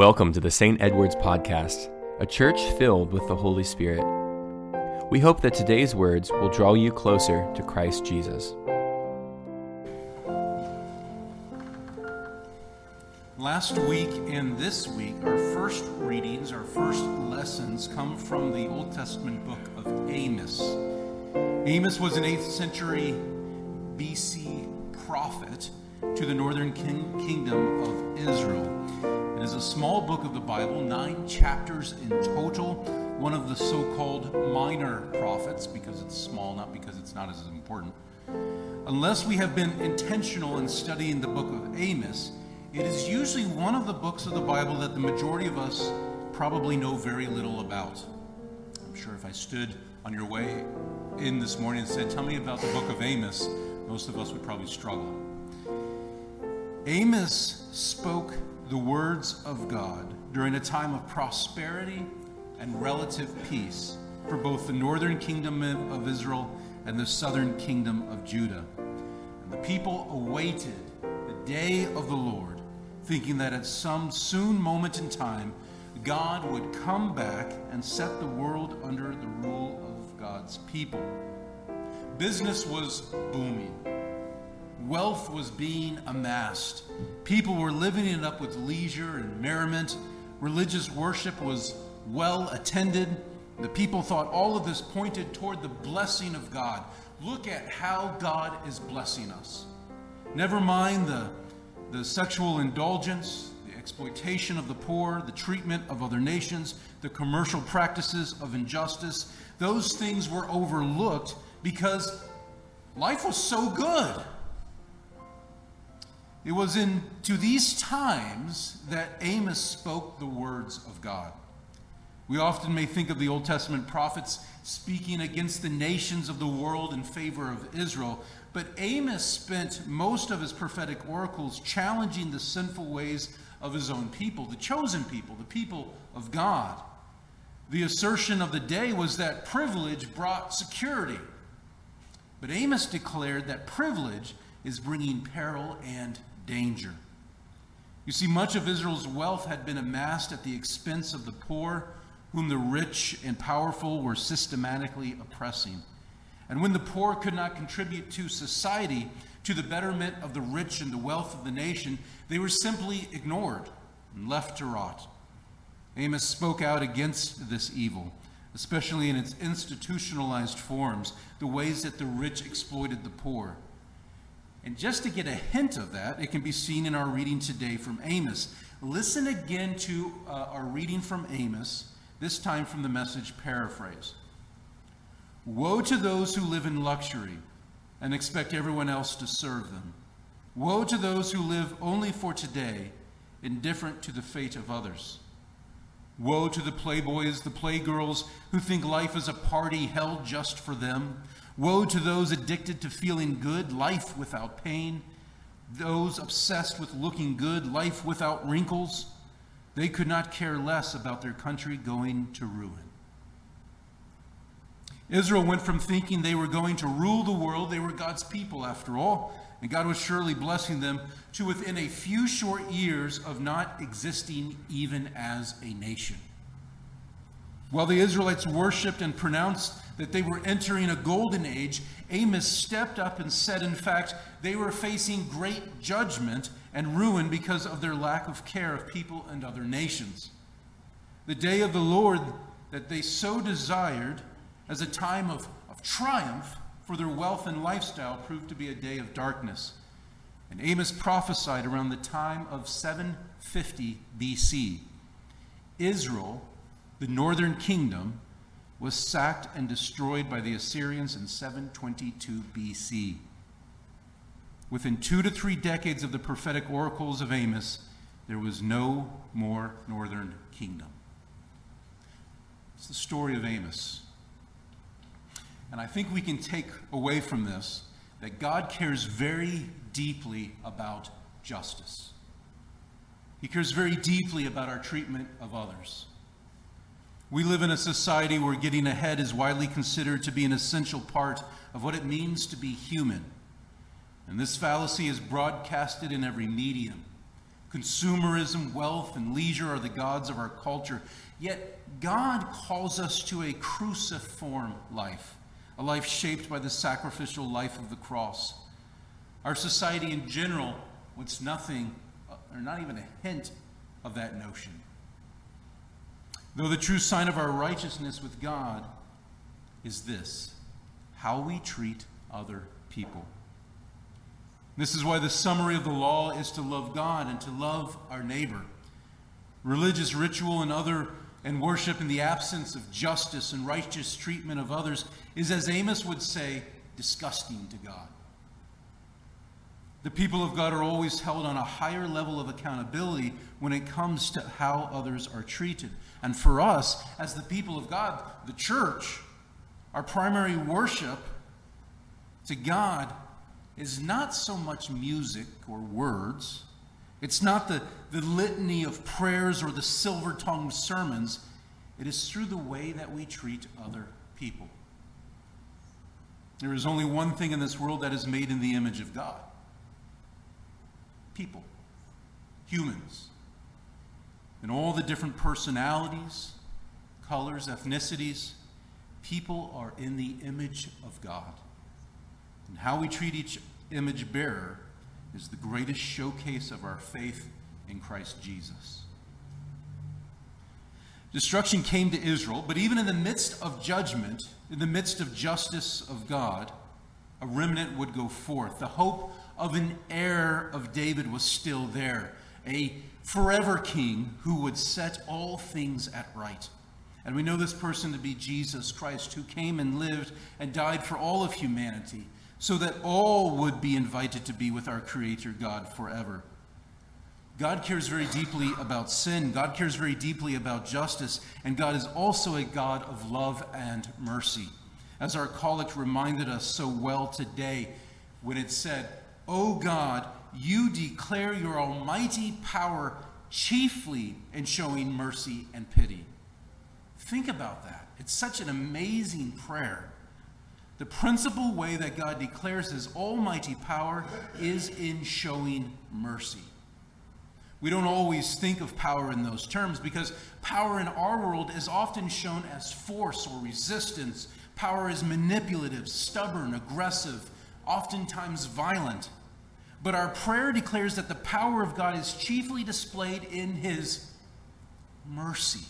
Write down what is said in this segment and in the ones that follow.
Welcome to the St. Edward's Podcast, a church filled with the Holy Spirit. We hope that today's words will draw you closer to Christ Jesus. Last week and this week, our first readings, our first lessons come from the Old Testament book of Amos. Amos was an 8th century BC prophet to the northern king- kingdom of Israel. It is a small book of the Bible, nine chapters in total, one of the so called minor prophets, because it's small, not because it's not as important. Unless we have been intentional in studying the book of Amos, it is usually one of the books of the Bible that the majority of us probably know very little about. I'm sure if I stood on your way in this morning and said, Tell me about the book of Amos, most of us would probably struggle. Amos spoke the words of God during a time of prosperity and relative peace for both the northern kingdom of Israel and the southern kingdom of Judah. And the people awaited the day of the Lord, thinking that at some soon moment in time, God would come back and set the world under the rule of God's people. Business was booming wealth was being amassed. People were living it up with leisure and merriment. Religious worship was well attended. The people thought all of this pointed toward the blessing of God. Look at how God is blessing us. Never mind the, the sexual indulgence, the exploitation of the poor, the treatment of other nations, the commercial practices of injustice. Those things were overlooked because life was so good. It was into these times that Amos spoke the words of God. We often may think of the Old Testament prophets speaking against the nations of the world in favor of Israel, but Amos spent most of his prophetic oracles challenging the sinful ways of his own people, the chosen people, the people of God. The assertion of the day was that privilege brought security. But Amos declared that privilege is bringing peril and danger. You see, much of Israel's wealth had been amassed at the expense of the poor, whom the rich and powerful were systematically oppressing. And when the poor could not contribute to society, to the betterment of the rich and the wealth of the nation, they were simply ignored and left to rot. Amos spoke out against this evil, especially in its institutionalized forms, the ways that the rich exploited the poor. And just to get a hint of that, it can be seen in our reading today from Amos. Listen again to uh, our reading from Amos, this time from the message paraphrase. Woe to those who live in luxury and expect everyone else to serve them. Woe to those who live only for today, indifferent to the fate of others. Woe to the playboys, the playgirls who think life is a party held just for them Woe to those addicted to feeling good, life without pain. Those obsessed with looking good, life without wrinkles. They could not care less about their country going to ruin. Israel went from thinking they were going to rule the world, they were God's people after all, and God was surely blessing them, to within a few short years of not existing even as a nation. While the Israelites worshiped and pronounced that they were entering a golden age, Amos stepped up and said, in fact, they were facing great judgment and ruin because of their lack of care of people and other nations. The day of the Lord that they so desired as a time of, of triumph for their wealth and lifestyle proved to be a day of darkness. And Amos prophesied around the time of 750 BC. Israel the northern kingdom was sacked and destroyed by the Assyrians in 722 BC. Within two to three decades of the prophetic oracles of Amos, there was no more northern kingdom. It's the story of Amos. And I think we can take away from this that God cares very deeply about justice. He cares very deeply about our treatment of others. We live in a society where getting ahead is widely considered to be an essential part of what it means to be human. And this fallacy is broadcasted in every medium Consumerism, wealth, and leisure are the gods of our culture. Yet God calls us to a cruciform life, a life shaped by the sacrificial life of the cross. Our society in general wants nothing, or not even a hint, of that notion. Though the true sign of our righteousness with God is this how we treat other people. This is why the summary of the law is to love God and to love our neighbor. Religious ritual and other and worship in the absence of justice and righteous treatment of others is, as Amos would say, disgusting to God. The people of God are always held on a higher level of accountability when it comes to how others are treated. And for us, as the people of God, the church, our primary worship to God is not so much music or words. It's not the, the litany of prayers or the silver tongued sermons. It is through the way that we treat other people. There is only one thing in this world that is made in the image of God people, humans, and all the different personalities, colors, ethnicities. People are in the image of God. And how we treat each image bearer is the greatest showcase of our faith in Christ Jesus. Destruction came to Israel, but even in the midst of judgment, in the midst of justice of God, a remnant would go forth. The hope of an heir of David was still there, a forever king who would set all things at right. And we know this person to be Jesus Christ, who came and lived and died for all of humanity, so that all would be invited to be with our Creator God forever. God cares very deeply about sin. God cares very deeply about justice. And God is also a God of love and mercy. As our collect reminded us so well today when it said, O God, you declare your almighty power chiefly in showing mercy and pity. Think about that. It's such an amazing prayer. The principal way that God declares his almighty power is in showing mercy. We don't always think of power in those terms because power in our world is often shown as force or resistance. Power is manipulative, stubborn, aggressive, oftentimes violent. But our prayer declares that the power of God is chiefly displayed in his mercy.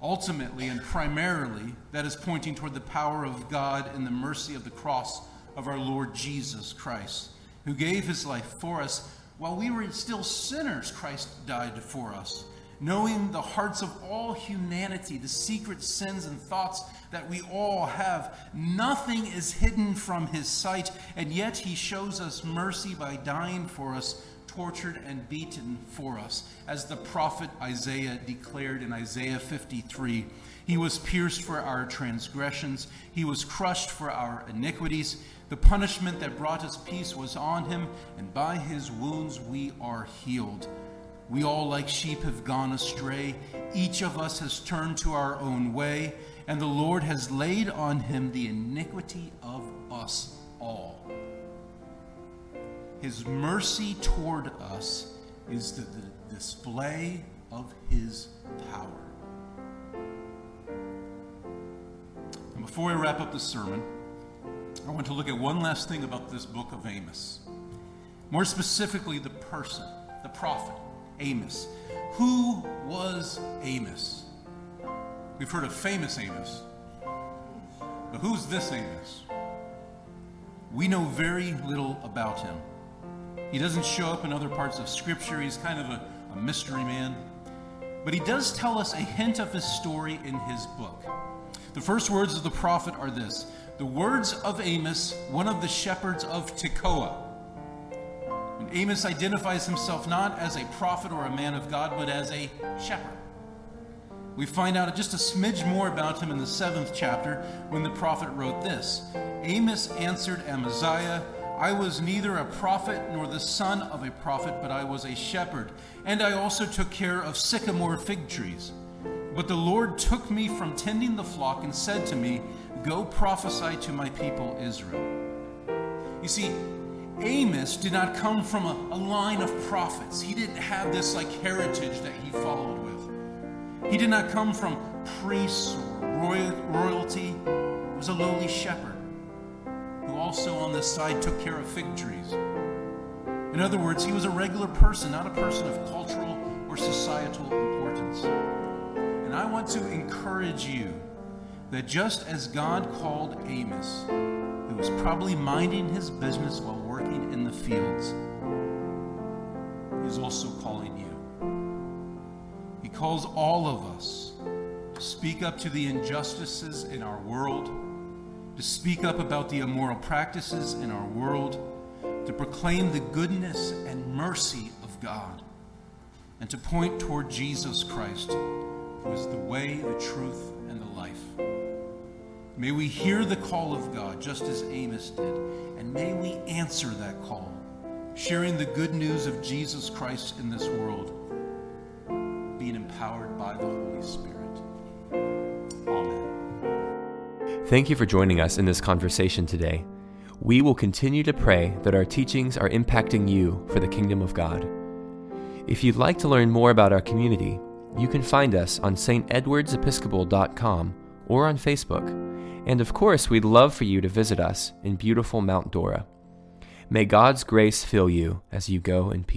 Ultimately and primarily, that is pointing toward the power of God and the mercy of the cross of our Lord Jesus Christ, who gave his life for us. While we were still sinners, Christ died for us knowing the hearts of all humanity, the secret sins and thoughts that we all have. Nothing is hidden from his sight, and yet he shows us mercy by dying for us, tortured and beaten for us. As the prophet Isaiah declared in Isaiah 53 He was pierced for our transgressions, he was crushed for our iniquities. The punishment that brought us peace was on him, and by his wounds we are healed. We all, like sheep, have gone astray. Each of us has turned to our own way, and the Lord has laid on him the iniquity of us all. His mercy toward us is the, the display of his power. And before I wrap up the sermon, I want to look at one last thing about this book of Amos. More specifically, the person, the prophet. Amos. Who was Amos? We've heard of famous Amos. But who's this Amos? We know very little about him. He doesn't show up in other parts of Scripture. He's kind of a, a mystery man. But he does tell us a hint of his story in his book. The first words of the prophet are this The words of Amos, one of the shepherds of Tekoa. Amos identifies himself not as a prophet or a man of God, but as a shepherd. We find out just a smidge more about him in the seventh chapter when the prophet wrote this Amos answered Amaziah, I was neither a prophet nor the son of a prophet, but I was a shepherd, and I also took care of sycamore fig trees. But the Lord took me from tending the flock and said to me, Go prophesy to my people Israel. You see, Amos did not come from a, a line of prophets. He didn't have this like heritage that he followed with. He did not come from priests or royal, royalty. He was a lowly shepherd who also on the side took care of fig trees. In other words, he was a regular person, not a person of cultural or societal importance. And I want to encourage you that just as God called Amos, who was probably minding his business while working in the fields, He's also calling you. He calls all of us to speak up to the injustices in our world, to speak up about the immoral practices in our world, to proclaim the goodness and mercy of God, and to point toward Jesus Christ, who is the way, the truth, and the life. May we hear the call of God just as Amos did, and may we answer that call, sharing the good news of Jesus Christ in this world, empowered by the Holy Spirit. Amen. Thank you for joining us in this conversation today. We will continue to pray that our teachings are impacting you for the kingdom of God. If you'd like to learn more about our community, you can find us on stedwardsepiscopal.com or on Facebook. And of course, we'd love for you to visit us in beautiful Mount Dora. May God's grace fill you as you go in peace.